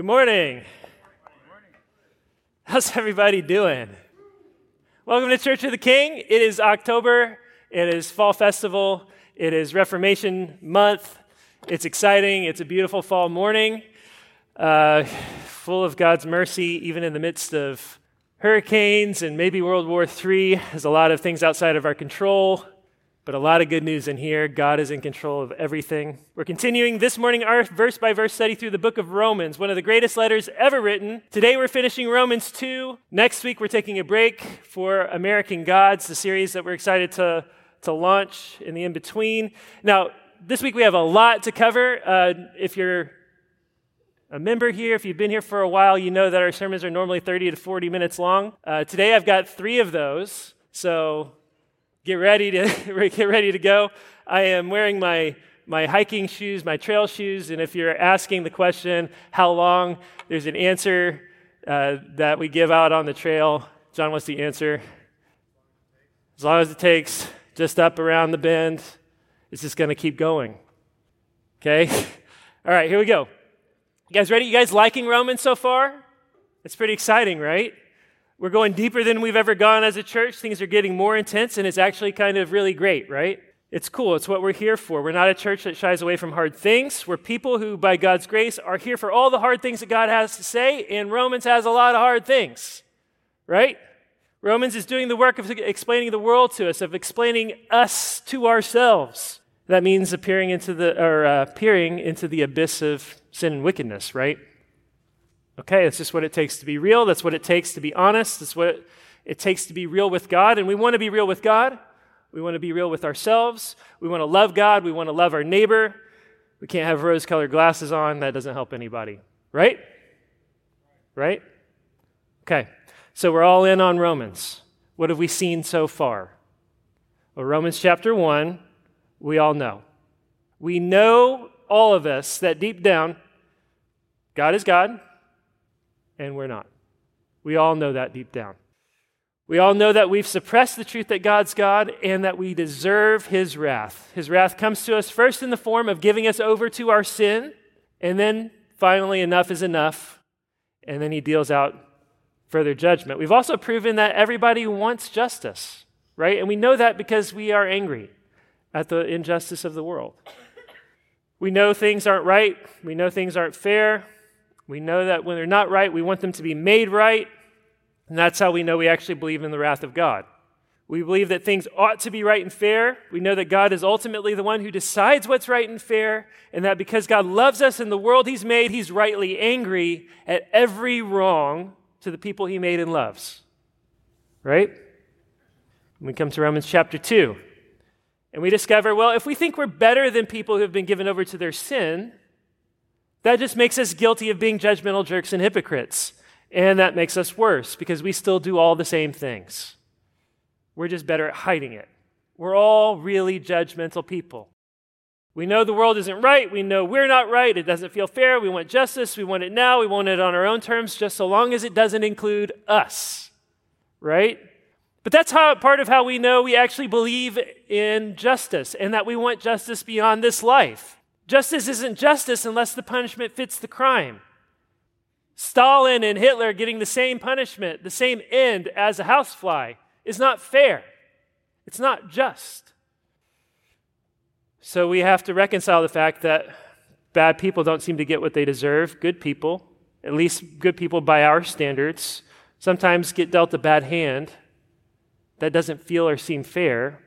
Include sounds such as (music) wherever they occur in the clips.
Good morning. How's everybody doing? Welcome to Church of the King. It is October. It is Fall Festival. It is Reformation Month. It's exciting. It's a beautiful fall morning, uh, full of God's mercy, even in the midst of hurricanes and maybe World War III. There's a lot of things outside of our control. But a lot of good news in here. God is in control of everything. We're continuing this morning our verse by verse study through the book of Romans, one of the greatest letters ever written. Today we're finishing Romans 2. Next week we're taking a break for American Gods, the series that we're excited to, to launch in the in between. Now, this week we have a lot to cover. Uh, if you're a member here, if you've been here for a while, you know that our sermons are normally 30 to 40 minutes long. Uh, today I've got three of those. So get ready to (laughs) get ready to go. I am wearing my my hiking shoes, my trail shoes, and if you're asking the question how long, there's an answer uh, that we give out on the trail. John wants the answer. As long as it takes, just up around the bend, it's just going to keep going. Okay? (laughs) All right, here we go. You guys ready? You guys liking Romans so far? It's pretty exciting, right? We're going deeper than we've ever gone as a church. Things are getting more intense, and it's actually kind of really great, right? It's cool. It's what we're here for. We're not a church that shies away from hard things. We're people who, by God's grace, are here for all the hard things that God has to say, and Romans has a lot of hard things, right? Romans is doing the work of explaining the world to us, of explaining us to ourselves. That means appearing into the, or uh, peering into the abyss of sin and wickedness, right? Okay, that's just what it takes to be real. That's what it takes to be honest. That's what it, takes to be real with God. And we want to be real with God. We want to be real with ourselves. We want to love God. We want to love our neighbor. We can't have rose colored glasses on. That doesn't help anybody. Right? Right? Okay, so we're all in on Romans. What have we seen so far? Well, Romans chapter 1, we all know. We know, all of us, that deep down, God is God and we're not. We all know that deep down. We all know that we've suppressed the truth that God's God and that we deserve His wrath. His wrath comes to us first in the form of giving us over to our sin, and then finally, enough is enough, and then He deals out further judgment. We've also proven that everybody wants justice, right? And we know that because we are angry at the injustice of the world. We know things aren't right, we know things aren't fair, we know that when they're not right, we want them to be made right. And that's how we know we actually believe in the wrath of God. We believe that things ought to be right and fair. We know that God is ultimately the one who decides what's right and fair, and that because God loves us and the world He's made, He's rightly angry at every wrong to the people He made and loves. Right? When we come to Romans chapter 2, and we discover, well, if we think we're better than people who have been given over to their sin, that just makes us guilty of being judgmental jerks and hypocrites. And that makes us worse because we still do all the same things. We're just better at hiding it. We're all really judgmental people. We know the world isn't right. We know we're not right. It doesn't feel fair. We want justice. We want it now. We want it on our own terms, just so long as it doesn't include us. Right? But that's how, part of how we know we actually believe in justice and that we want justice beyond this life. Justice isn't justice unless the punishment fits the crime. Stalin and Hitler getting the same punishment, the same end as a housefly, is not fair. It's not just. So we have to reconcile the fact that bad people don't seem to get what they deserve. Good people, at least good people by our standards, sometimes get dealt a bad hand. That doesn't feel or seem fair.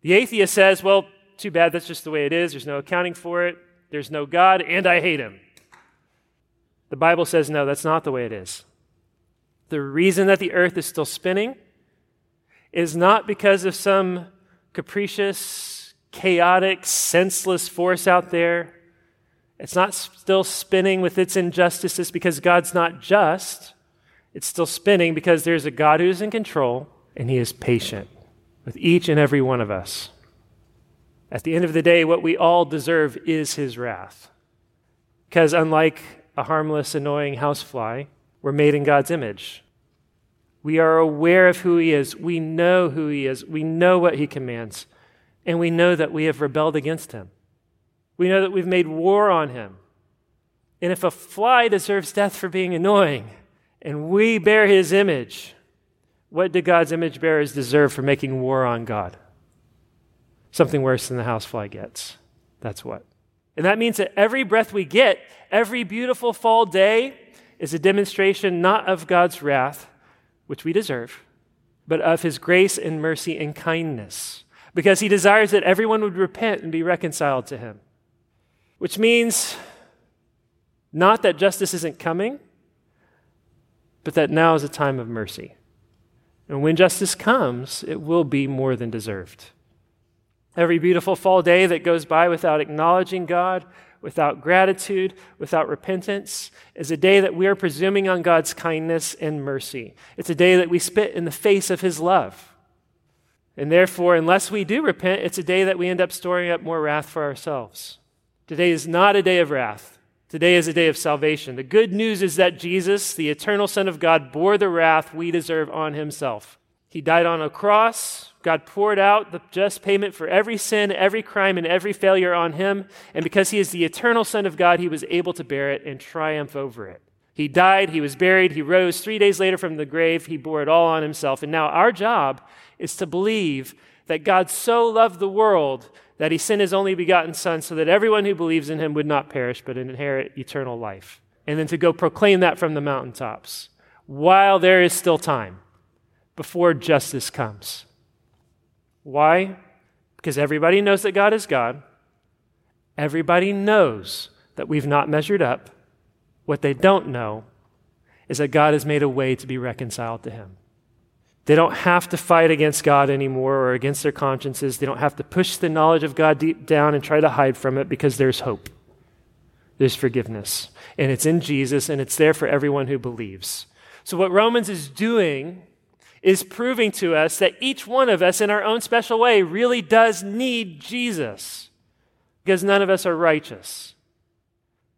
The atheist says, well, too bad, that's just the way it is. There's no accounting for it. There's no God, and I hate him. The Bible says, no, that's not the way it is. The reason that the earth is still spinning is not because of some capricious, chaotic, senseless force out there. It's not still spinning with its injustices because God's not just. It's still spinning because there's a God who's in control and he is patient with each and every one of us. At the end of the day, what we all deserve is his wrath. Because unlike a harmless, annoying housefly, we're made in God's image. We are aware of who he is. We know who he is. We know what he commands. And we know that we have rebelled against him. We know that we've made war on him. And if a fly deserves death for being annoying, and we bear his image, what do God's image bearers deserve for making war on God? Something worse than the housefly gets. That's what. And that means that every breath we get, every beautiful fall day, is a demonstration not of God's wrath, which we deserve, but of his grace and mercy and kindness, because he desires that everyone would repent and be reconciled to him. Which means not that justice isn't coming, but that now is a time of mercy. And when justice comes, it will be more than deserved. Every beautiful fall day that goes by without acknowledging God, without gratitude, without repentance, is a day that we are presuming on God's kindness and mercy. It's a day that we spit in the face of His love. And therefore, unless we do repent, it's a day that we end up storing up more wrath for ourselves. Today is not a day of wrath. Today is a day of salvation. The good news is that Jesus, the eternal Son of God, bore the wrath we deserve on himself. He died on a cross. God poured out the just payment for every sin, every crime, and every failure on him. And because he is the eternal Son of God, he was able to bear it and triumph over it. He died, he was buried, he rose three days later from the grave, he bore it all on himself. And now our job is to believe that God so loved the world that he sent his only begotten Son so that everyone who believes in him would not perish but inherit eternal life. And then to go proclaim that from the mountaintops while there is still time before justice comes. Why? Because everybody knows that God is God. Everybody knows that we've not measured up. What they don't know is that God has made a way to be reconciled to him. They don't have to fight against God anymore or against their consciences. They don't have to push the knowledge of God deep down and try to hide from it because there's hope. There's forgiveness. And it's in Jesus and it's there for everyone who believes. So, what Romans is doing is proving to us that each one of us, in our own special way, really does need Jesus because none of us are righteous.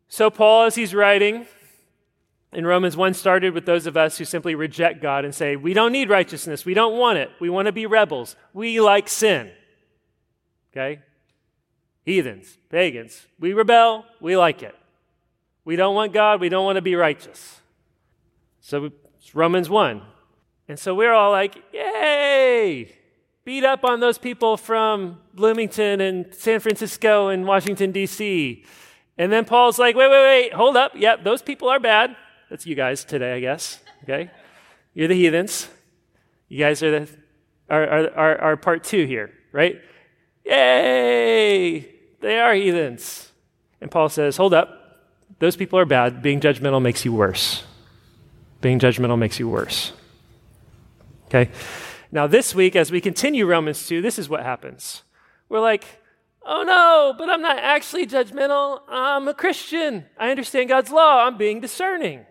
So, Paul, as he's writing, in Romans 1 started with those of us who simply reject God and say, We don't need righteousness. We don't want it. We want to be rebels. We like sin. Okay? Heathens, pagans. We rebel. We like it. We don't want God. We don't want to be righteous. So it's Romans 1. And so we're all like, Yay! Beat up on those people from Bloomington and San Francisco and Washington, D.C. And then Paul's like, Wait, wait, wait. Hold up. Yep, those people are bad. That's you guys today, I guess. Okay? You're the heathens. You guys are the are, are, are, are part two here, right? Yay! They are heathens. And Paul says, hold up. Those people are bad. Being judgmental makes you worse. Being judgmental makes you worse. Okay? Now, this week, as we continue Romans 2, this is what happens. We're like, oh no, but I'm not actually judgmental. I'm a Christian. I understand God's law. I'm being discerning.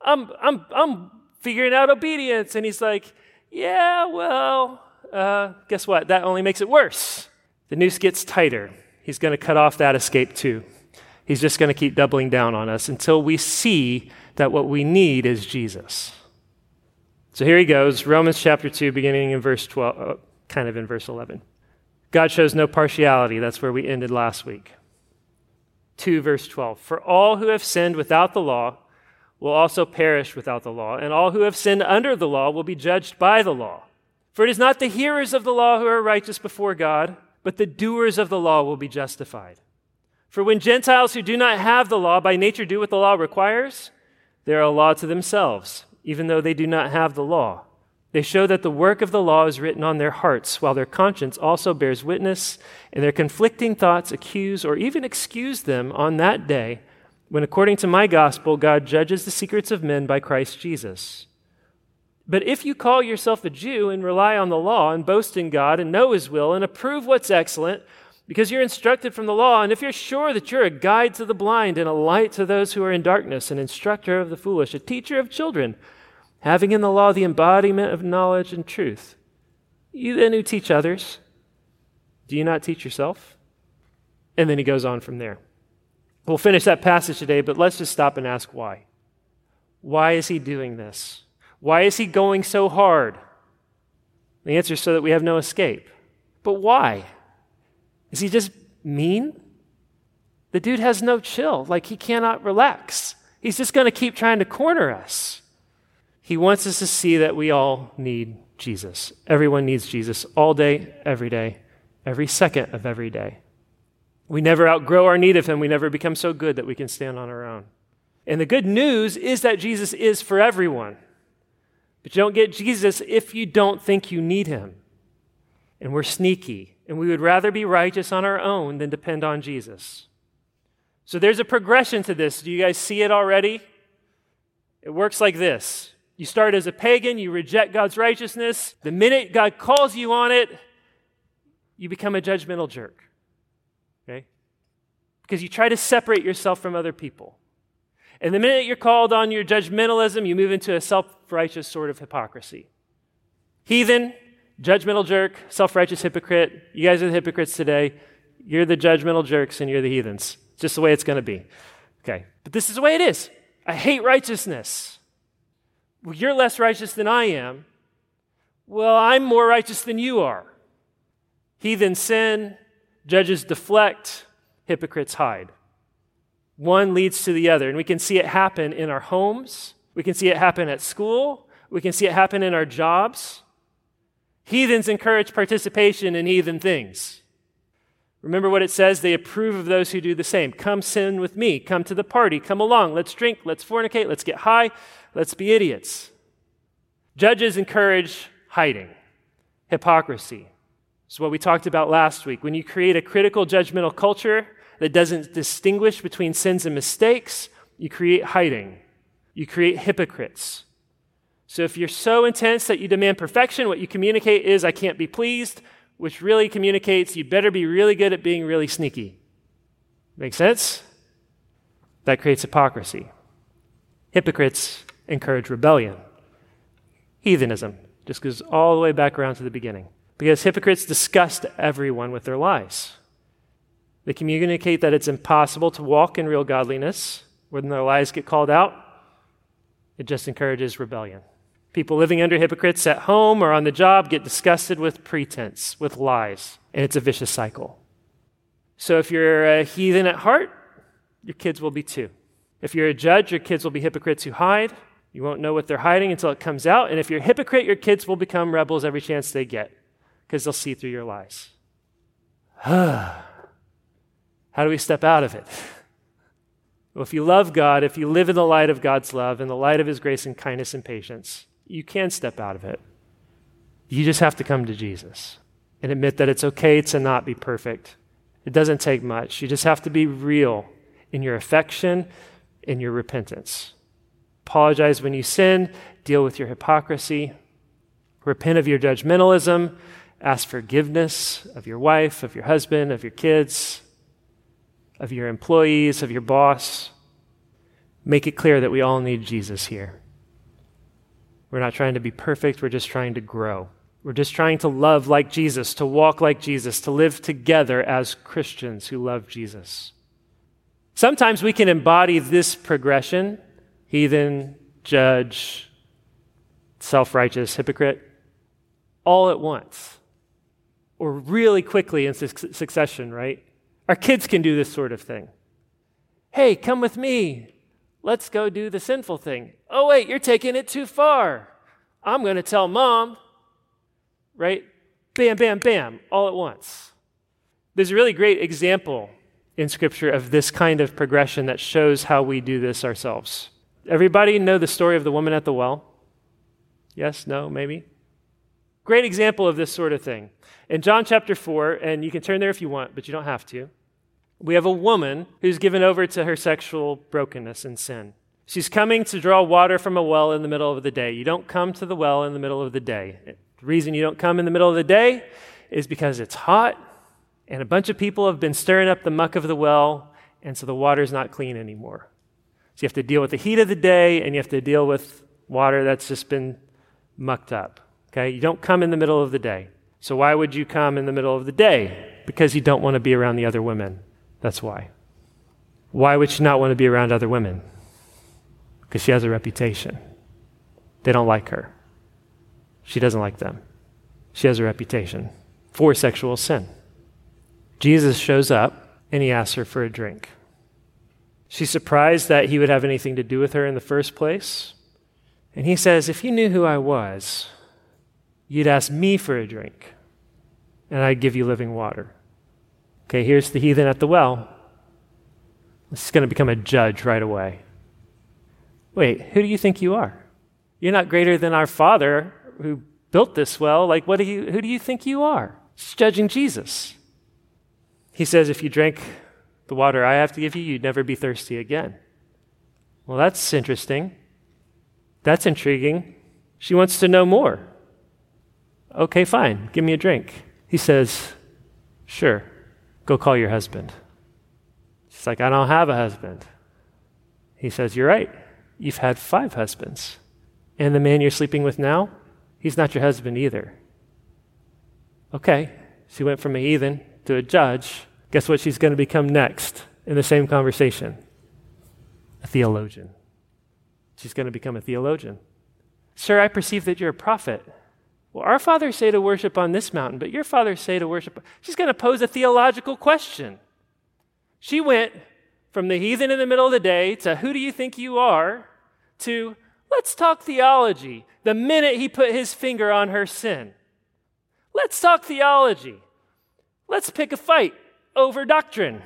I'm, I'm, I'm figuring out obedience. And he's like, Yeah, well, uh, guess what? That only makes it worse. The noose gets tighter. He's going to cut off that escape too. He's just going to keep doubling down on us until we see that what we need is Jesus. So here he goes, Romans chapter 2, beginning in verse 12, uh, kind of in verse 11. God shows no partiality. That's where we ended last week. 2, verse 12. For all who have sinned without the law will also perish without the law, and all who have sinned under the law will be judged by the law. For it is not the hearers of the law who are righteous before God, but the doers of the law will be justified. For when Gentiles who do not have the law by nature do what the law requires, they are a law to themselves, even though they do not have the law. They show that the work of the law is written on their hearts, while their conscience also bears witness, and their conflicting thoughts accuse or even excuse them on that day when, according to my gospel, God judges the secrets of men by Christ Jesus. But if you call yourself a Jew and rely on the law and boast in God and know his will and approve what's excellent, because you're instructed from the law, and if you're sure that you're a guide to the blind and a light to those who are in darkness, an instructor of the foolish, a teacher of children, having in the law the embodiment of knowledge and truth, you then who teach others, do you not teach yourself? And then he goes on from there. We'll finish that passage today, but let's just stop and ask why. Why is he doing this? Why is he going so hard? The answer is so that we have no escape. But why? Is he just mean? The dude has no chill. Like he cannot relax. He's just going to keep trying to corner us. He wants us to see that we all need Jesus. Everyone needs Jesus all day, every day, every second of every day. We never outgrow our need of him. We never become so good that we can stand on our own. And the good news is that Jesus is for everyone. But you don't get Jesus if you don't think you need him. And we're sneaky, and we would rather be righteous on our own than depend on Jesus. So there's a progression to this. Do you guys see it already? It works like this you start as a pagan, you reject God's righteousness. The minute God calls you on it, you become a judgmental jerk. Okay? Because you try to separate yourself from other people. And the minute you're called on your judgmentalism, you move into a self righteous sort of hypocrisy. Heathen, judgmental jerk, self righteous hypocrite. You guys are the hypocrites today. You're the judgmental jerks and you're the heathens. Just the way it's going to be. Okay. But this is the way it is. I hate righteousness. Well, you're less righteous than I am. Well, I'm more righteous than you are. Heathens sin, judges deflect, hypocrites hide. One leads to the other. And we can see it happen in our homes, we can see it happen at school, we can see it happen in our jobs. Heathens encourage participation in heathen things. Remember what it says? They approve of those who do the same. Come sin with me. Come to the party. Come along. Let's drink. Let's fornicate. Let's get high. Let's be idiots. Judges encourage hiding, hypocrisy. It's what we talked about last week. When you create a critical judgmental culture that doesn't distinguish between sins and mistakes, you create hiding. You create hypocrites. So if you're so intense that you demand perfection, what you communicate is, I can't be pleased, which really communicates, you better be really good at being really sneaky. Make sense? That creates hypocrisy. Hypocrites encourage rebellion. Heathenism just goes all the way back around to the beginning. Because hypocrites disgust everyone with their lies. They communicate that it's impossible to walk in real godliness. When their lies get called out, it just encourages rebellion. People living under hypocrites at home or on the job get disgusted with pretense, with lies, and it's a vicious cycle. So if you're a heathen at heart, your kids will be too. If you're a judge, your kids will be hypocrites who hide. You won't know what they're hiding until it comes out. And if you're a hypocrite, your kids will become rebels every chance they get because they'll see through your lies. (sighs) How do we step out of it? Well, if you love God, if you live in the light of God's love, in the light of His grace and kindness and patience, you can step out of it. You just have to come to Jesus and admit that it's okay to not be perfect. It doesn't take much. You just have to be real in your affection, in your repentance. Apologize when you sin, deal with your hypocrisy, repent of your judgmentalism, ask forgiveness of your wife, of your husband, of your kids, of your employees, of your boss. Make it clear that we all need Jesus here. We're not trying to be perfect, we're just trying to grow. We're just trying to love like Jesus, to walk like Jesus, to live together as Christians who love Jesus. Sometimes we can embody this progression heathen, judge, self righteous, hypocrite, all at once or really quickly in su- succession, right? Our kids can do this sort of thing. Hey, come with me. Let's go do the sinful thing. Oh, wait, you're taking it too far. I'm going to tell mom, right? Bam, bam, bam, all at once. There's a really great example in Scripture of this kind of progression that shows how we do this ourselves. Everybody know the story of the woman at the well? Yes, no, maybe? Great example of this sort of thing. In John chapter 4, and you can turn there if you want, but you don't have to, we have a woman who's given over to her sexual brokenness and sin. She's coming to draw water from a well in the middle of the day. You don't come to the well in the middle of the day. The reason you don't come in the middle of the day is because it's hot and a bunch of people have been stirring up the muck of the well, and so the water's not clean anymore. So you have to deal with the heat of the day and you have to deal with water that's just been mucked up. Okay? You don't come in the middle of the day. So why would you come in the middle of the day? Because you don't want to be around the other women. That's why. Why would she not want to be around other women? Because she has a reputation. They don't like her. She doesn't like them. She has a reputation for sexual sin. Jesus shows up and he asks her for a drink. She's surprised that he would have anything to do with her in the first place. And he says, If you knew who I was, you'd ask me for a drink, and I'd give you living water. Okay, here's the heathen at the well. This is going to become a judge right away. Wait, who do you think you are? You're not greater than our Father who built this well. Like, what do you, who do you think you are? Just judging Jesus. He says, if you drink the water I have to give you, you'd never be thirsty again. Well, that's interesting. That's intriguing. She wants to know more. Okay, fine. Give me a drink. He says, Sure. Go call your husband. She's like, I don't have a husband. He says, You're right. You've had five husbands. And the man you're sleeping with now, he's not your husband either. Okay. She went from a heathen to a judge. Guess what she's going to become next in the same conversation? A theologian. She's going to become a theologian. Sir, I perceive that you're a prophet. Well, our fathers say to worship on this mountain, but your fathers say to worship. She's going to pose a theological question. She went from the heathen in the middle of the day to who do you think you are to let's talk theology the minute he put his finger on her sin. Let's talk theology. Let's pick a fight over doctrine.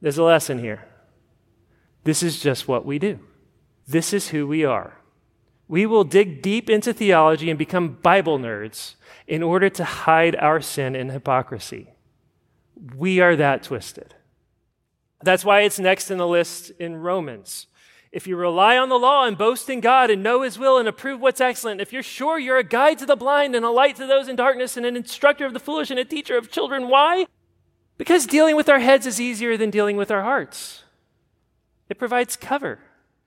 There's a lesson here. This is just what we do. This is who we are. We will dig deep into theology and become Bible nerds in order to hide our sin and hypocrisy. We are that twisted. That's why it's next in the list in Romans. If you rely on the law and boast in God and know His will and approve what's excellent, if you're sure you're a guide to the blind and a light to those in darkness and an instructor of the foolish and a teacher of children, why? Because dealing with our heads is easier than dealing with our hearts. It provides cover.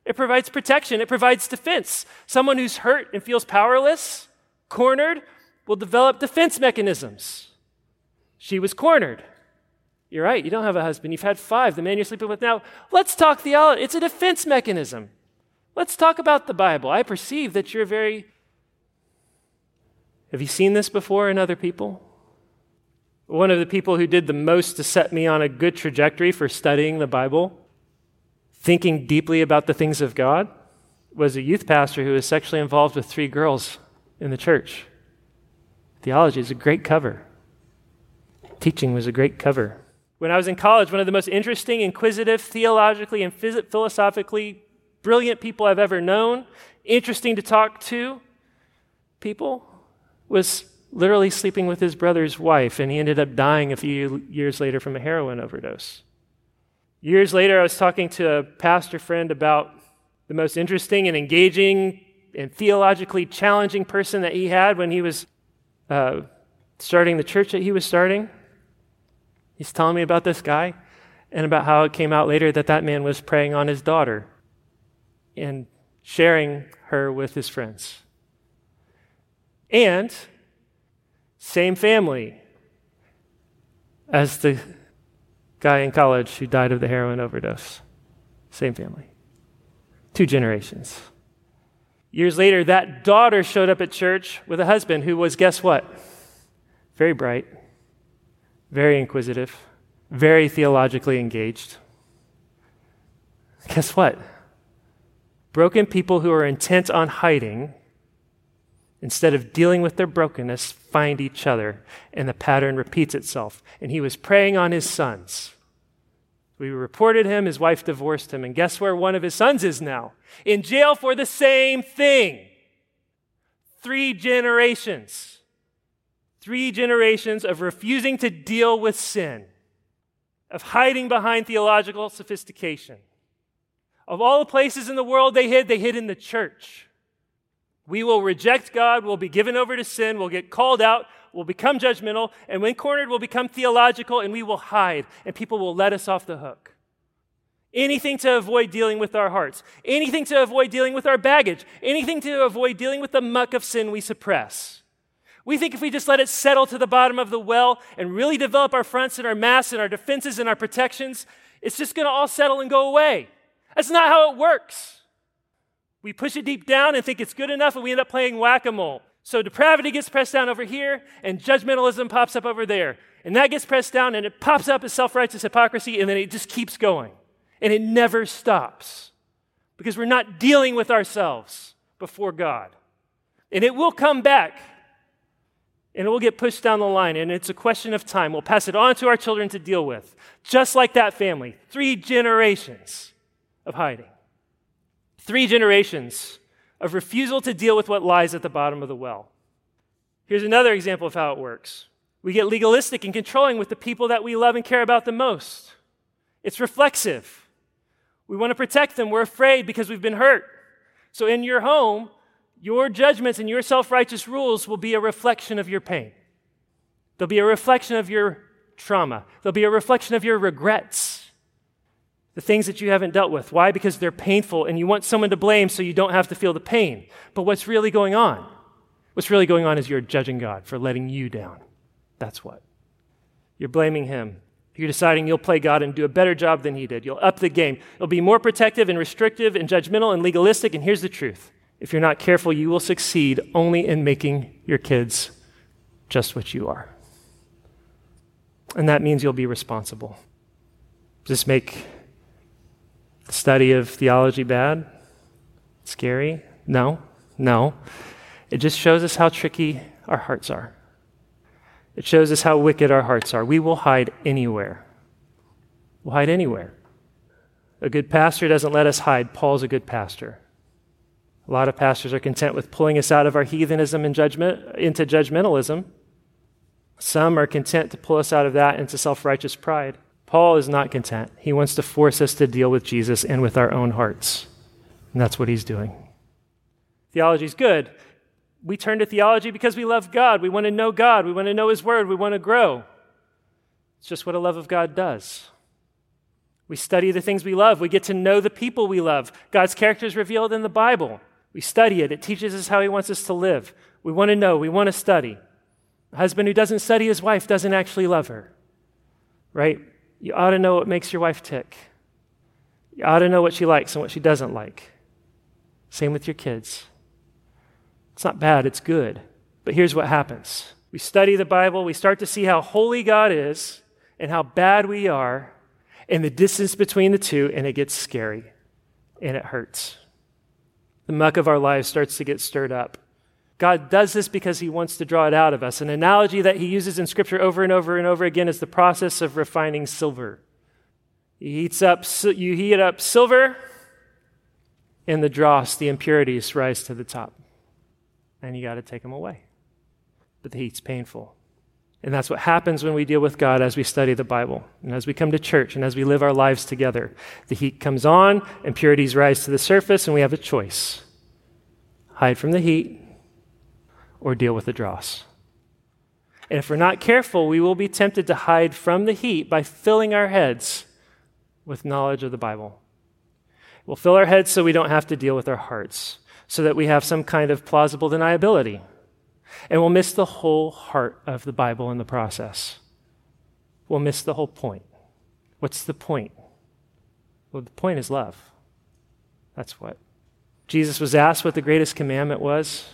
It provides protection, it provides defense. Someone who's hurt and feels powerless, cornered, will develop defense mechanisms. She was cornered. You're right, you don't have a husband. You've had five, the man you're sleeping with now. Let's talk theology. It's a defense mechanism. Let's talk about the Bible. I perceive that you're very. Have you seen this before in other people? One of the people who did the most to set me on a good trajectory for studying the Bible thinking deeply about the things of God was a youth pastor who was sexually involved with three girls in the church. Theology is a great cover. Teaching was a great cover. When I was in college, one of the most interesting, inquisitive, theologically and philosophically brilliant people I've ever known, interesting to talk to people, was literally sleeping with his brother's wife, and he ended up dying a few years later from a heroin overdose. Years later, I was talking to a pastor friend about the most interesting and engaging and theologically challenging person that he had when he was uh, starting the church that he was starting. He's telling me about this guy and about how it came out later that that man was preying on his daughter and sharing her with his friends. And same family as the guy in college who died of the heroin overdose. Same family. Two generations. Years later, that daughter showed up at church with a husband who was, guess what? Very bright, very inquisitive, very theologically engaged. Guess what? Broken people who are intent on hiding, instead of dealing with their brokenness, find each other, and the pattern repeats itself. And he was preying on his sons. We reported him, his wife divorced him, and guess where one of his sons is now? In jail for the same thing. Three generations. Three generations of refusing to deal with sin, of hiding behind theological sophistication. Of all the places in the world they hid, they hid in the church. We will reject God, we'll be given over to sin, we'll get called out, we'll become judgmental, and when cornered, we'll become theological and we will hide, and people will let us off the hook. Anything to avoid dealing with our hearts, anything to avoid dealing with our baggage, anything to avoid dealing with the muck of sin we suppress. We think if we just let it settle to the bottom of the well and really develop our fronts and our masks and our defenses and our protections, it's just going to all settle and go away. That's not how it works. We push it deep down and think it's good enough, and we end up playing whack a mole. So depravity gets pressed down over here, and judgmentalism pops up over there. And that gets pressed down, and it pops up as self righteous hypocrisy, and then it just keeps going. And it never stops because we're not dealing with ourselves before God. And it will come back and it will get pushed down the line. And it's a question of time. We'll pass it on to our children to deal with, just like that family. Three generations of hiding, three generations of refusal to deal with what lies at the bottom of the well. Here's another example of how it works we get legalistic and controlling with the people that we love and care about the most. It's reflexive. We want to protect them. We're afraid because we've been hurt. So in your home, your judgments and your self righteous rules will be a reflection of your pain. They'll be a reflection of your trauma. They'll be a reflection of your regrets, the things that you haven't dealt with. Why? Because they're painful and you want someone to blame so you don't have to feel the pain. But what's really going on? What's really going on is you're judging God for letting you down. That's what. You're blaming Him. You're deciding you'll play God and do a better job than He did. You'll up the game. You'll be more protective and restrictive and judgmental and legalistic. And here's the truth if you're not careful, you will succeed only in making your kids just what you are. And that means you'll be responsible. Does this make study of theology bad? Scary? No, no. It just shows us how tricky our hearts are. It shows us how wicked our hearts are. We will hide anywhere. We'll hide anywhere. A good pastor doesn't let us hide. Paul's a good pastor. A lot of pastors are content with pulling us out of our heathenism and judgment into judgmentalism. Some are content to pull us out of that into self righteous pride. Paul is not content. He wants to force us to deal with Jesus and with our own hearts. And that's what he's doing. Theology is good. We turn to theology because we love God. We want to know God. We want to know His Word. We want to grow. It's just what a love of God does. We study the things we love. We get to know the people we love. God's character is revealed in the Bible. We study it, it teaches us how He wants us to live. We want to know, we want to study. A husband who doesn't study his wife doesn't actually love her, right? You ought to know what makes your wife tick. You ought to know what she likes and what she doesn't like. Same with your kids. It's not bad, it's good. But here's what happens we study the Bible, we start to see how holy God is and how bad we are, and the distance between the two, and it gets scary and it hurts the muck of our lives starts to get stirred up. God does this because he wants to draw it out of us. An analogy that he uses in Scripture over and over and over again is the process of refining silver. He heats up, you heat up silver, and the dross, the impurities, rise to the top. And you got to take them away. But the heat's painful. And that's what happens when we deal with God as we study the Bible and as we come to church and as we live our lives together. The heat comes on, impurities rise to the surface, and we have a choice hide from the heat or deal with the dross. And if we're not careful, we will be tempted to hide from the heat by filling our heads with knowledge of the Bible. We'll fill our heads so we don't have to deal with our hearts, so that we have some kind of plausible deniability and we'll miss the whole heart of the Bible in the process. We'll miss the whole point. What's the point? Well, the point is love. That's what. Jesus was asked what the greatest commandment was.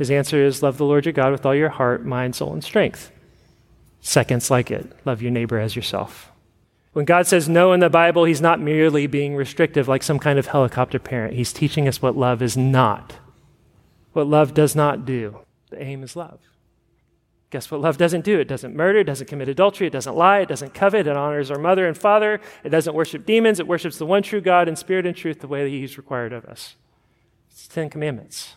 His answer is love the Lord your God with all your heart, mind, soul, and strength. Seconds like it love your neighbor as yourself. When God says no in the Bible, he's not merely being restrictive like some kind of helicopter parent. He's teaching us what love is not, what love does not do. The aim is love. Guess what love doesn't do? It doesn't murder, it doesn't commit adultery, it doesn't lie, it doesn't covet, it honors our mother and father, it doesn't worship demons, it worships the one true God in spirit and truth the way that He's required of us. It's Ten Commandments.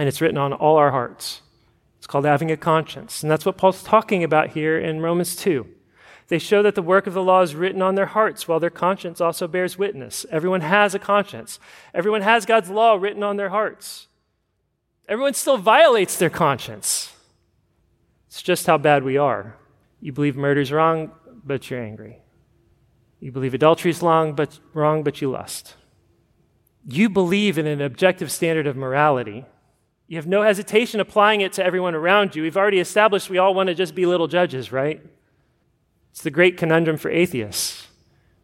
And it's written on all our hearts. It's called having a conscience. And that's what Paul's talking about here in Romans 2. They show that the work of the law is written on their hearts, while their conscience also bears witness. Everyone has a conscience. Everyone has God's law written on their hearts. Everyone still violates their conscience. It's just how bad we are. You believe murder's wrong, but you're angry. You believe adultery's wrong, but wrong, but you lust. You believe in an objective standard of morality. You have no hesitation applying it to everyone around you. We've already established we all want to just be little judges, right? It's the great conundrum for atheists.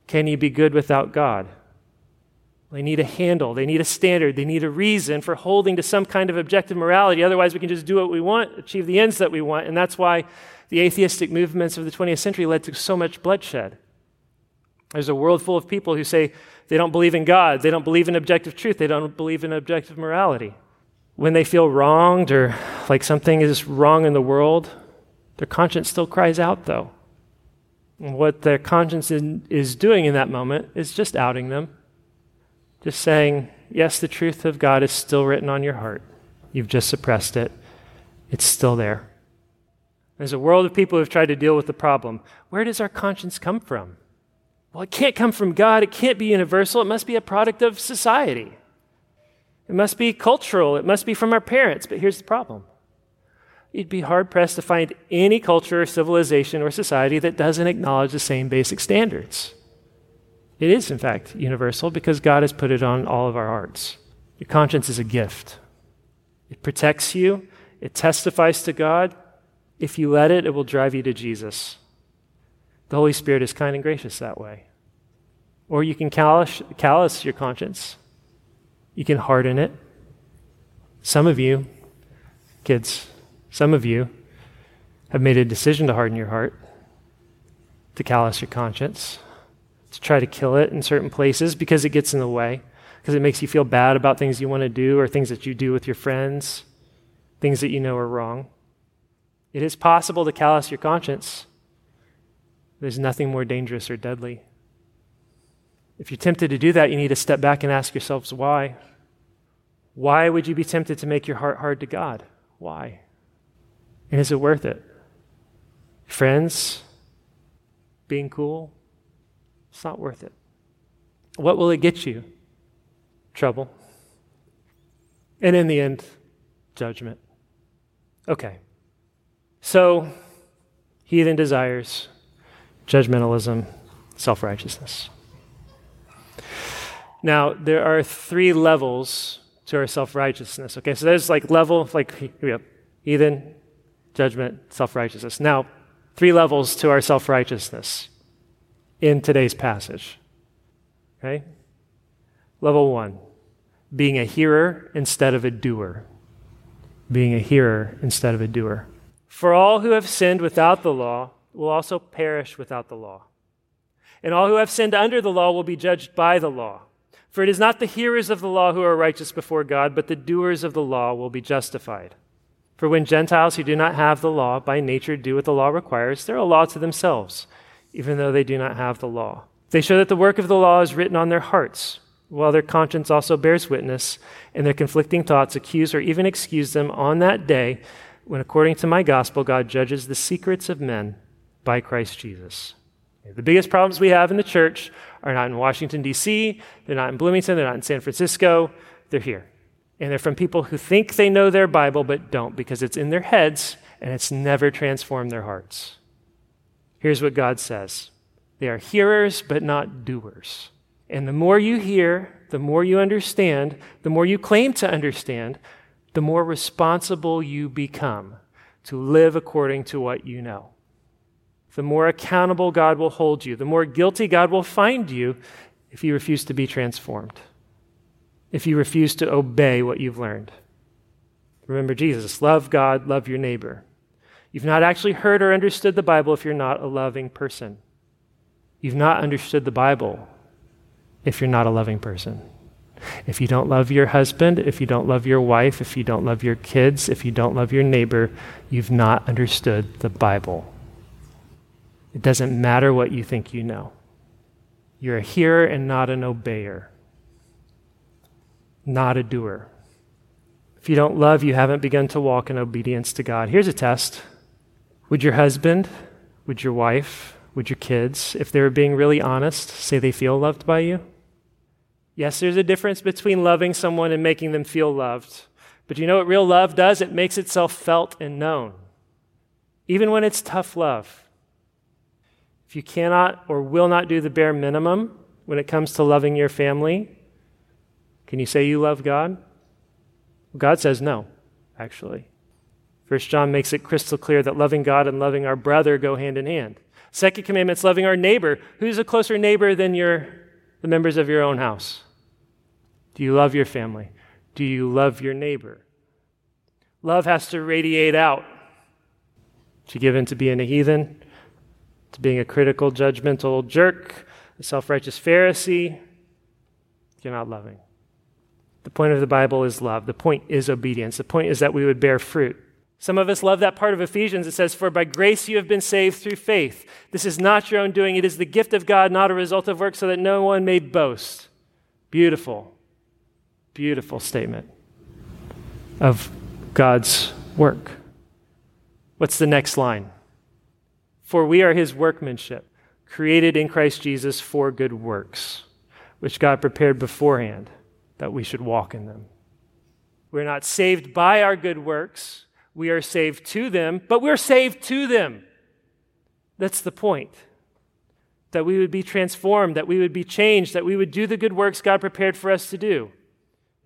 Can you be good without God? They need a handle, they need a standard, they need a reason for holding to some kind of objective morality. Otherwise, we can just do what we want, achieve the ends that we want. And that's why the atheistic movements of the 20th century led to so much bloodshed. There's a world full of people who say they don't believe in God, they don't believe in objective truth, they don't believe in objective morality. When they feel wronged or like something is wrong in the world, their conscience still cries out, though. And what their conscience is doing in that moment is just outing them, just saying, Yes, the truth of God is still written on your heart. You've just suppressed it, it's still there. There's a world of people who've tried to deal with the problem. Where does our conscience come from? Well, it can't come from God. It can't be universal. It must be a product of society. It must be cultural. It must be from our parents. But here's the problem you'd be hard pressed to find any culture civilization or society that doesn't acknowledge the same basic standards. It is, in fact, universal because God has put it on all of our hearts. Your conscience is a gift, it protects you, it testifies to God. If you let it, it will drive you to Jesus. The Holy Spirit is kind and gracious that way. Or you can callous, callous your conscience, you can harden it. Some of you, kids, some of you have made a decision to harden your heart, to callous your conscience, to try to kill it in certain places because it gets in the way, because it makes you feel bad about things you want to do or things that you do with your friends, things that you know are wrong. It is possible to callous your conscience. There's nothing more dangerous or deadly. If you're tempted to do that, you need to step back and ask yourselves why. Why would you be tempted to make your heart hard to God? Why? And is it worth it? Friends, being cool, it's not worth it. What will it get you? Trouble. And in the end, judgment. Okay. So, heathen desires, judgmentalism, self righteousness. Now, there are three levels to our self righteousness. Okay, so there's like level, like heathen, judgment, self righteousness. Now, three levels to our self righteousness in today's passage. Okay? Level one, being a hearer instead of a doer. Being a hearer instead of a doer. For all who have sinned without the law will also perish without the law. And all who have sinned under the law will be judged by the law. For it is not the hearers of the law who are righteous before God, but the doers of the law will be justified. For when Gentiles who do not have the law by nature do what the law requires, they're a law to themselves, even though they do not have the law. They show that the work of the law is written on their hearts, while their conscience also bears witness, and their conflicting thoughts accuse or even excuse them on that day when, according to my gospel, God judges the secrets of men by Christ Jesus. The biggest problems we have in the church are not in Washington, D.C., they're not in Bloomington, they're not in San Francisco, they're here. And they're from people who think they know their Bible but don't because it's in their heads and it's never transformed their hearts. Here's what God says they are hearers but not doers. And the more you hear, the more you understand, the more you claim to understand, the more responsible you become to live according to what you know the more accountable God will hold you, the more guilty God will find you if you refuse to be transformed, if you refuse to obey what you've learned. Remember Jesus love God, love your neighbor. You've not actually heard or understood the Bible if you're not a loving person. You've not understood the Bible if you're not a loving person. If you don't love your husband, if you don't love your wife, if you don't love your kids, if you don't love your neighbor, you've not understood the Bible. It doesn't matter what you think you know. You're a hearer and not an obeyer, not a doer. If you don't love, you haven't begun to walk in obedience to God. Here's a test Would your husband, would your wife, would your kids, if they were being really honest, say they feel loved by you? Yes, there's a difference between loving someone and making them feel loved. But you know what real love does? It makes itself felt and known. Even when it's tough love. If you cannot or will not do the bare minimum when it comes to loving your family, can you say you love God? God says no, actually. First John makes it crystal clear that loving God and loving our brother go hand in hand. Second commandment is loving our neighbor. Who's a closer neighbor than your, the members of your own house? Do you love your family? Do you love your neighbor? Love has to radiate out. To give in to being a heathen, to being a critical, judgmental jerk, a self righteous Pharisee, you're not loving. The point of the Bible is love. The point is obedience. The point is that we would bear fruit. Some of us love that part of Ephesians. It says, For by grace you have been saved through faith. This is not your own doing, it is the gift of God, not a result of work, so that no one may boast. Beautiful, beautiful statement of God's work. What's the next line? For we are his workmanship, created in Christ Jesus for good works, which God prepared beforehand that we should walk in them. We're not saved by our good works we are saved to them, but we're saved to them. That's the point. That we would be transformed, that we would be changed, that we would do the good works God prepared for us to do.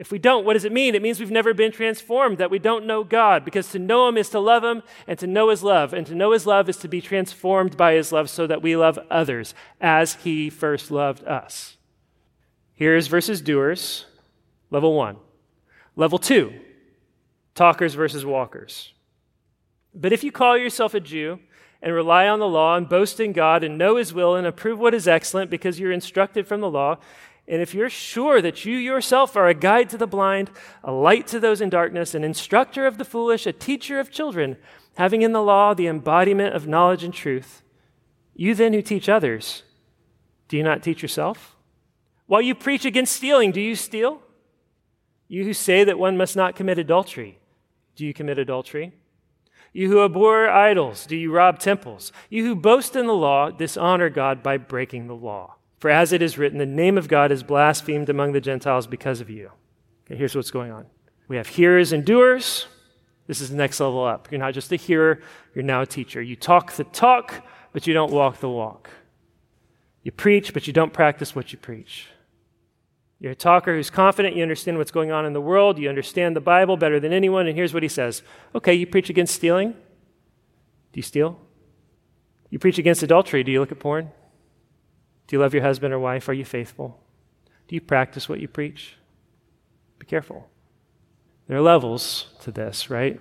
If we don't, what does it mean? It means we've never been transformed, that we don't know God, because to know Him is to love Him, and to know His love. And to know His love is to be transformed by His love so that we love others as He first loved us. Here's versus doers, level one. Level two, talkers versus walkers. But if you call yourself a Jew and rely on the law and boast in God and know his will and approve what is excellent because you're instructed from the law, and if you're sure that you yourself are a guide to the blind, a light to those in darkness, an instructor of the foolish, a teacher of children, having in the law the embodiment of knowledge and truth, you then who teach others, do you not teach yourself? While you preach against stealing, do you steal? You who say that one must not commit adultery, do you commit adultery? You who abhor idols, do you rob temples? You who boast in the law, dishonor God by breaking the law. For as it is written, the name of God is blasphemed among the Gentiles because of you. Okay, here's what's going on we have hearers and doers. This is the next level up. You're not just a hearer, you're now a teacher. You talk the talk, but you don't walk the walk. You preach, but you don't practice what you preach. You're a talker who's confident, you understand what's going on in the world, you understand the Bible better than anyone, and here's what he says Okay, you preach against stealing? Do you steal? You preach against adultery. Do you look at porn? Do you love your husband or wife? Are you faithful? Do you practice what you preach? Be careful. There are levels to this, right?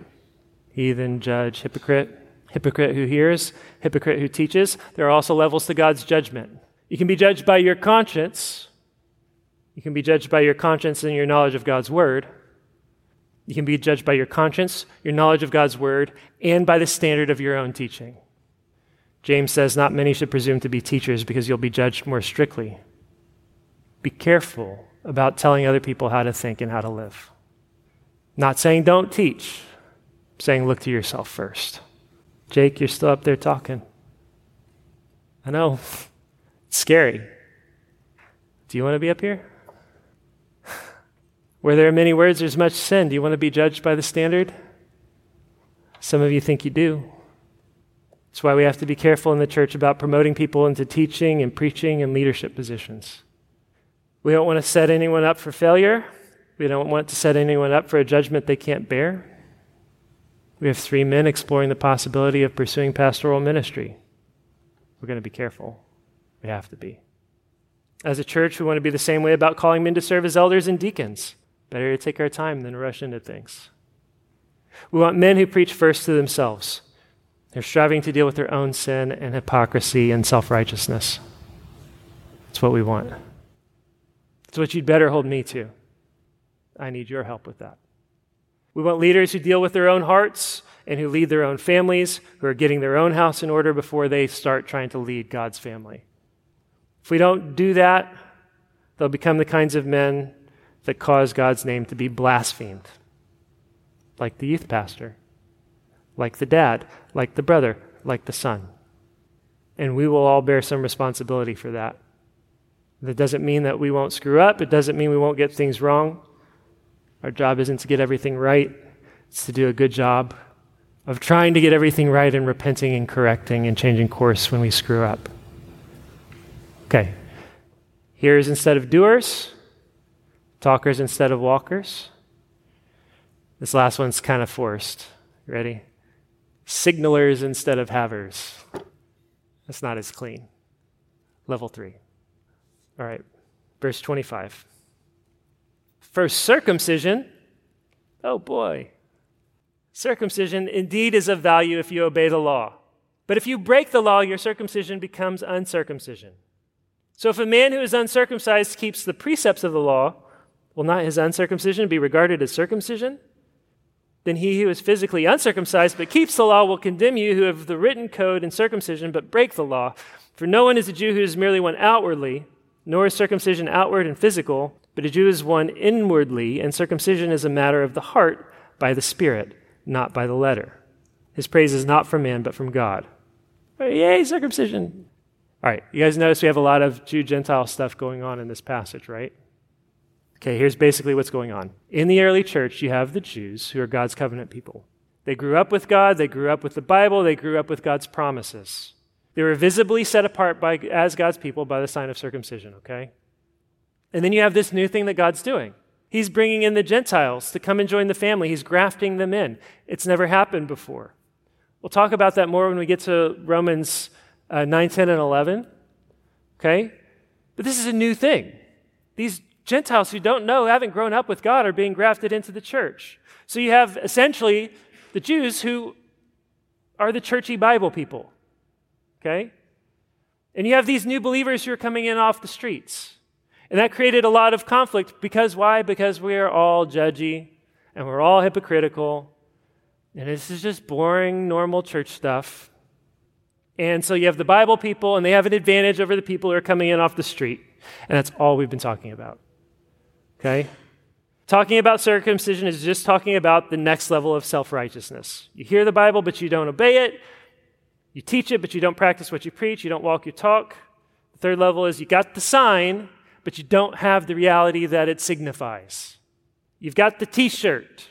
Heathen, judge, hypocrite. Hypocrite who hears, hypocrite who teaches. There are also levels to God's judgment. You can be judged by your conscience you can be judged by your conscience and your knowledge of God's word. You can be judged by your conscience, your knowledge of God's word, and by the standard of your own teaching. James says, Not many should presume to be teachers because you'll be judged more strictly. Be careful about telling other people how to think and how to live. Not saying don't teach, saying look to yourself first. Jake, you're still up there talking. I know. It's scary. Do you want to be up here? (sighs) Where there are many words, there's much sin. Do you want to be judged by the standard? Some of you think you do. That's why we have to be careful in the church about promoting people into teaching and preaching and leadership positions. We don't want to set anyone up for failure. We don't want to set anyone up for a judgment they can't bear. We have three men exploring the possibility of pursuing pastoral ministry. We're going to be careful. We have to be. As a church, we want to be the same way about calling men to serve as elders and deacons. Better to take our time than rush into things. We want men who preach first to themselves. They're striving to deal with their own sin and hypocrisy and self righteousness. That's what we want. It's what you'd better hold me to. I need your help with that. We want leaders who deal with their own hearts and who lead their own families, who are getting their own house in order before they start trying to lead God's family. If we don't do that, they'll become the kinds of men that cause God's name to be blasphemed, like the youth pastor, like the dad, like the brother, like the son. And we will all bear some responsibility for that. That doesn't mean that we won't screw up, it doesn't mean we won't get things wrong. Our job isn't to get everything right, it's to do a good job of trying to get everything right and repenting and correcting and changing course when we screw up. Okay. Here's instead of doers, Talkers instead of walkers. This last one's kind of forced. Ready? Signalers instead of havers. That's not as clean. Level three. All right, verse 25. First, circumcision. Oh boy. Circumcision indeed is of value if you obey the law. But if you break the law, your circumcision becomes uncircumcision. So if a man who is uncircumcised keeps the precepts of the law, will not his uncircumcision be regarded as circumcision? Then he who is physically uncircumcised but keeps the law will condemn you who have the written code and circumcision but break the law. For no one is a Jew who is merely one outwardly, nor is circumcision outward and physical, but a Jew is one inwardly, and circumcision is a matter of the heart by the Spirit, not by the letter. His praise is not from man, but from God. Yay, circumcision. All right, you guys notice we have a lot of Jew Gentile stuff going on in this passage, right? Okay, here's basically what's going on. In the early church, you have the Jews who are God's covenant people. They grew up with God, they grew up with the Bible, they grew up with God's promises. They were visibly set apart by, as God's people by the sign of circumcision, okay? And then you have this new thing that God's doing. He's bringing in the Gentiles to come and join the family. He's grafting them in. It's never happened before. We'll talk about that more when we get to Romans uh, 9, 10, and 11. Okay? But this is a new thing. These Gentiles who don't know, haven't grown up with God, are being grafted into the church. So you have essentially the Jews who are the churchy Bible people. Okay? And you have these new believers who are coming in off the streets. And that created a lot of conflict because why? Because we are all judgy and we're all hypocritical. And this is just boring, normal church stuff. And so you have the Bible people, and they have an advantage over the people who are coming in off the street. And that's all we've been talking about. Okay? Talking about circumcision is just talking about the next level of self righteousness. You hear the Bible, but you don't obey it. You teach it, but you don't practice what you preach. You don't walk your talk. The third level is you got the sign, but you don't have the reality that it signifies. You've got the t shirt,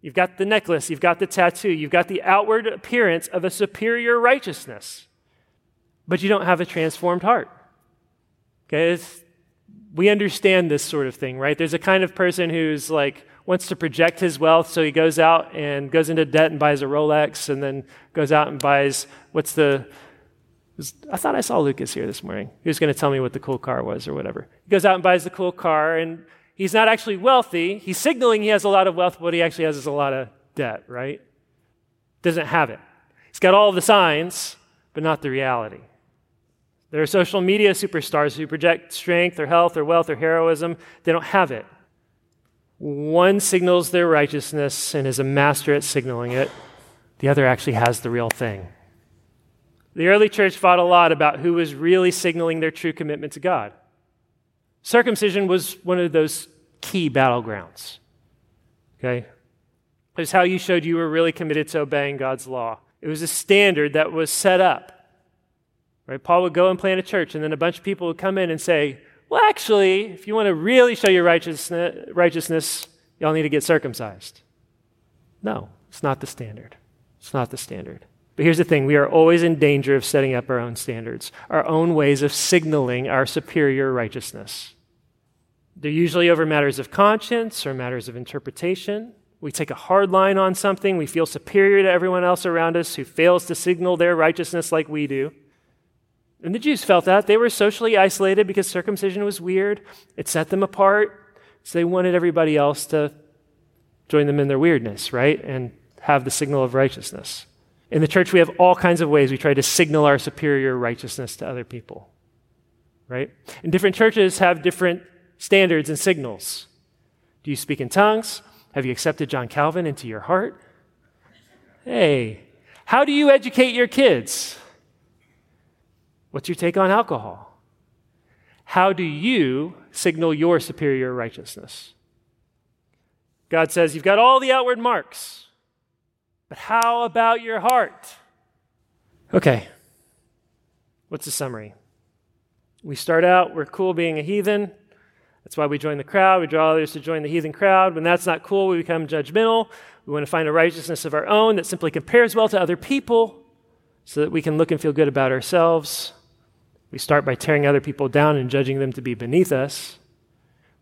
you've got the necklace, you've got the tattoo, you've got the outward appearance of a superior righteousness, but you don't have a transformed heart. Okay, it's, we understand this sort of thing, right? There's a kind of person who's like wants to project his wealth, so he goes out and goes into debt and buys a Rolex, and then goes out and buys what's the I thought I saw Lucas here this morning. He was going to tell me what the cool car was or whatever. He goes out and buys the cool car, and he's not actually wealthy. He's signaling he has a lot of wealth, but what he actually has is a lot of debt, right? Doesn't have it. He's got all the signs, but not the reality. There are social media superstars who project strength or health or wealth or heroism. They don't have it. One signals their righteousness and is a master at signaling it, the other actually has the real thing. The early church fought a lot about who was really signaling their true commitment to God. Circumcision was one of those key battlegrounds. Okay? It was how you showed you were really committed to obeying God's law. It was a standard that was set up. Right? Paul would go and plant a church, and then a bunch of people would come in and say, Well, actually, if you want to really show your righteousness, righteousness y'all need to get circumcised. No, it's not the standard. It's not the standard. But here's the thing we are always in danger of setting up our own standards, our own ways of signaling our superior righteousness. They're usually over matters of conscience or matters of interpretation. We take a hard line on something, we feel superior to everyone else around us who fails to signal their righteousness like we do. And the Jews felt that. They were socially isolated because circumcision was weird. It set them apart. So they wanted everybody else to join them in their weirdness, right? And have the signal of righteousness. In the church, we have all kinds of ways we try to signal our superior righteousness to other people, right? And different churches have different standards and signals. Do you speak in tongues? Have you accepted John Calvin into your heart? Hey, how do you educate your kids? What's your take on alcohol? How do you signal your superior righteousness? God says, You've got all the outward marks. But how about your heart? Okay, what's the summary? We start out, we're cool being a heathen. That's why we join the crowd. We draw others to join the heathen crowd. When that's not cool, we become judgmental. We want to find a righteousness of our own that simply compares well to other people so that we can look and feel good about ourselves. We start by tearing other people down and judging them to be beneath us.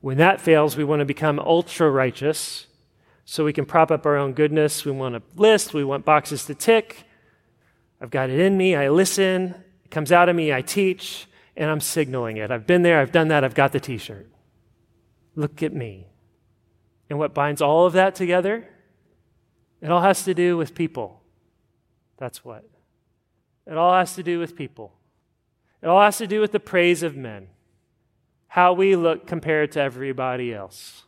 When that fails, we want to become ultra righteous so we can prop up our own goodness. We want a list, we want boxes to tick. I've got it in me, I listen, it comes out of me, I teach, and I'm signaling it. I've been there, I've done that, I've got the t shirt. Look at me. And what binds all of that together? It all has to do with people. That's what. It all has to do with people. It all has to do with the praise of men, how we look compared to everybody else.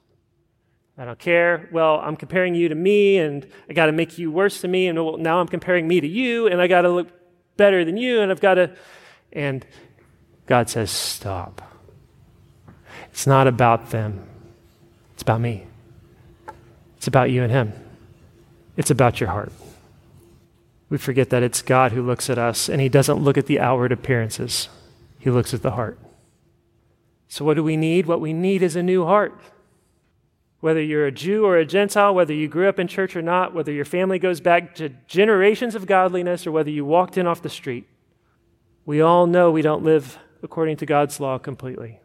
I don't care. Well, I'm comparing you to me, and I got to make you worse than me, and well, now I'm comparing me to you, and I got to look better than you, and I've got to. And God says, Stop. It's not about them, it's about me. It's about you and Him. It's about your heart. We forget that it's God who looks at us, and He doesn't look at the outward appearances, He looks at the heart. So, what do we need? What we need is a new heart. Whether you're a Jew or a Gentile, whether you grew up in church or not, whether your family goes back to generations of godliness or whether you walked in off the street, we all know we don't live according to God's law completely.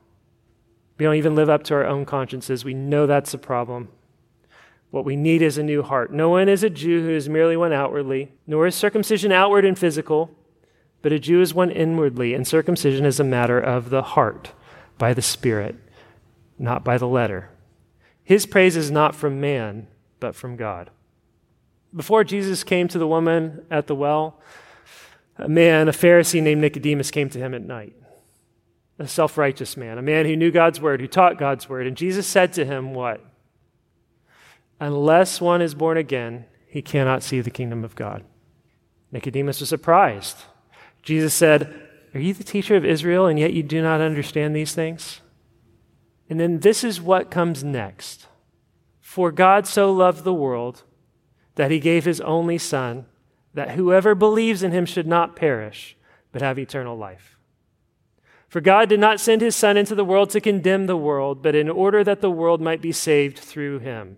We don't even live up to our own consciences. We know that's a problem. What we need is a new heart. No one is a Jew who is merely one outwardly, nor is circumcision outward and physical, but a Jew is one inwardly, and circumcision is a matter of the heart, by the Spirit, not by the letter. His praise is not from man, but from God. Before Jesus came to the woman at the well, a man, a Pharisee named Nicodemus, came to him at night. A self righteous man, a man who knew God's word, who taught God's word. And Jesus said to him, What? Unless one is born again, he cannot see the kingdom of God. Nicodemus was surprised. Jesus said, Are you the teacher of Israel, and yet you do not understand these things? And then this is what comes next. For God so loved the world that he gave his only Son, that whoever believes in him should not perish, but have eternal life. For God did not send his Son into the world to condemn the world, but in order that the world might be saved through him.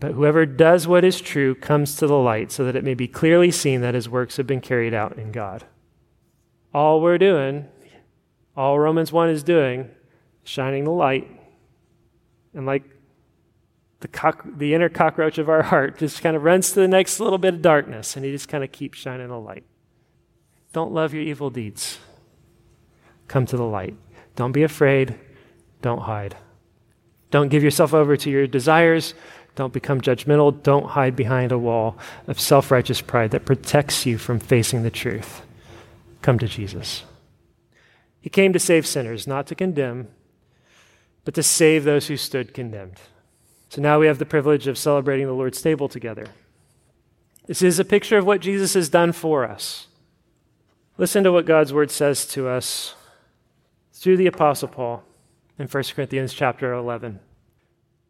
But whoever does what is true comes to the light, so that it may be clearly seen that his works have been carried out in God. All we're doing, all Romans 1 is doing, shining the light. And like the, cock, the inner cockroach of our heart just kind of runs to the next little bit of darkness and he just kind of keeps shining the light. Don't love your evil deeds. Come to the light. Don't be afraid. Don't hide. Don't give yourself over to your desires. Don't become judgmental. Don't hide behind a wall of self righteous pride that protects you from facing the truth. Come to Jesus. He came to save sinners, not to condemn, but to save those who stood condemned. So now we have the privilege of celebrating the Lord's table together. This is a picture of what Jesus has done for us. Listen to what God's word says to us through the apostle Paul in 1 Corinthians chapter 11.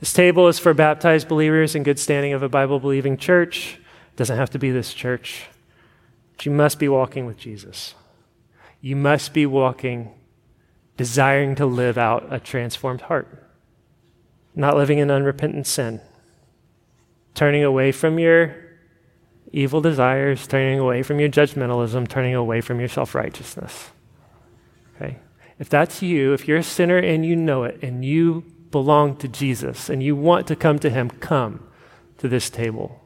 This table is for baptized believers in good standing of a Bible believing church. It doesn't have to be this church. But you must be walking with Jesus. You must be walking, desiring to live out a transformed heart not living in unrepentant sin, turning away from your evil desires, turning away from your judgmentalism, turning away from your self righteousness. Okay? If that's you, if you're a sinner and you know it, and you belong to Jesus and you want to come to Him, come to this table.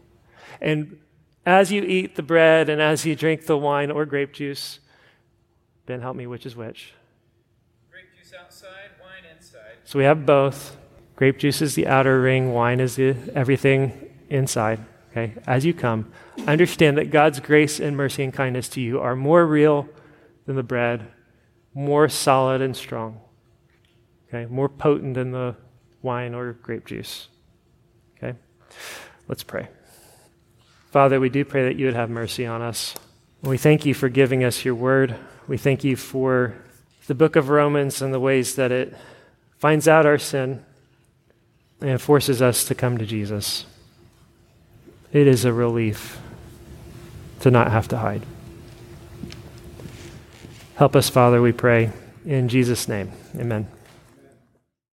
And as you eat the bread and as you drink the wine or grape juice, Ben, help me, which is which? Grape juice outside, wine inside. So we have both. Grape juice is the outer ring, wine is the everything inside. Okay? As you come, understand that God's grace and mercy and kindness to you are more real than the bread, more solid and strong. Okay? More potent than the wine or grape juice. Okay? Let's pray. Father, we do pray that you would have mercy on us. We thank you for giving us your word. We thank you for the book of Romans and the ways that it finds out our sin and forces us to come to Jesus. It is a relief to not have to hide. Help us, Father, we pray. In Jesus' name, amen.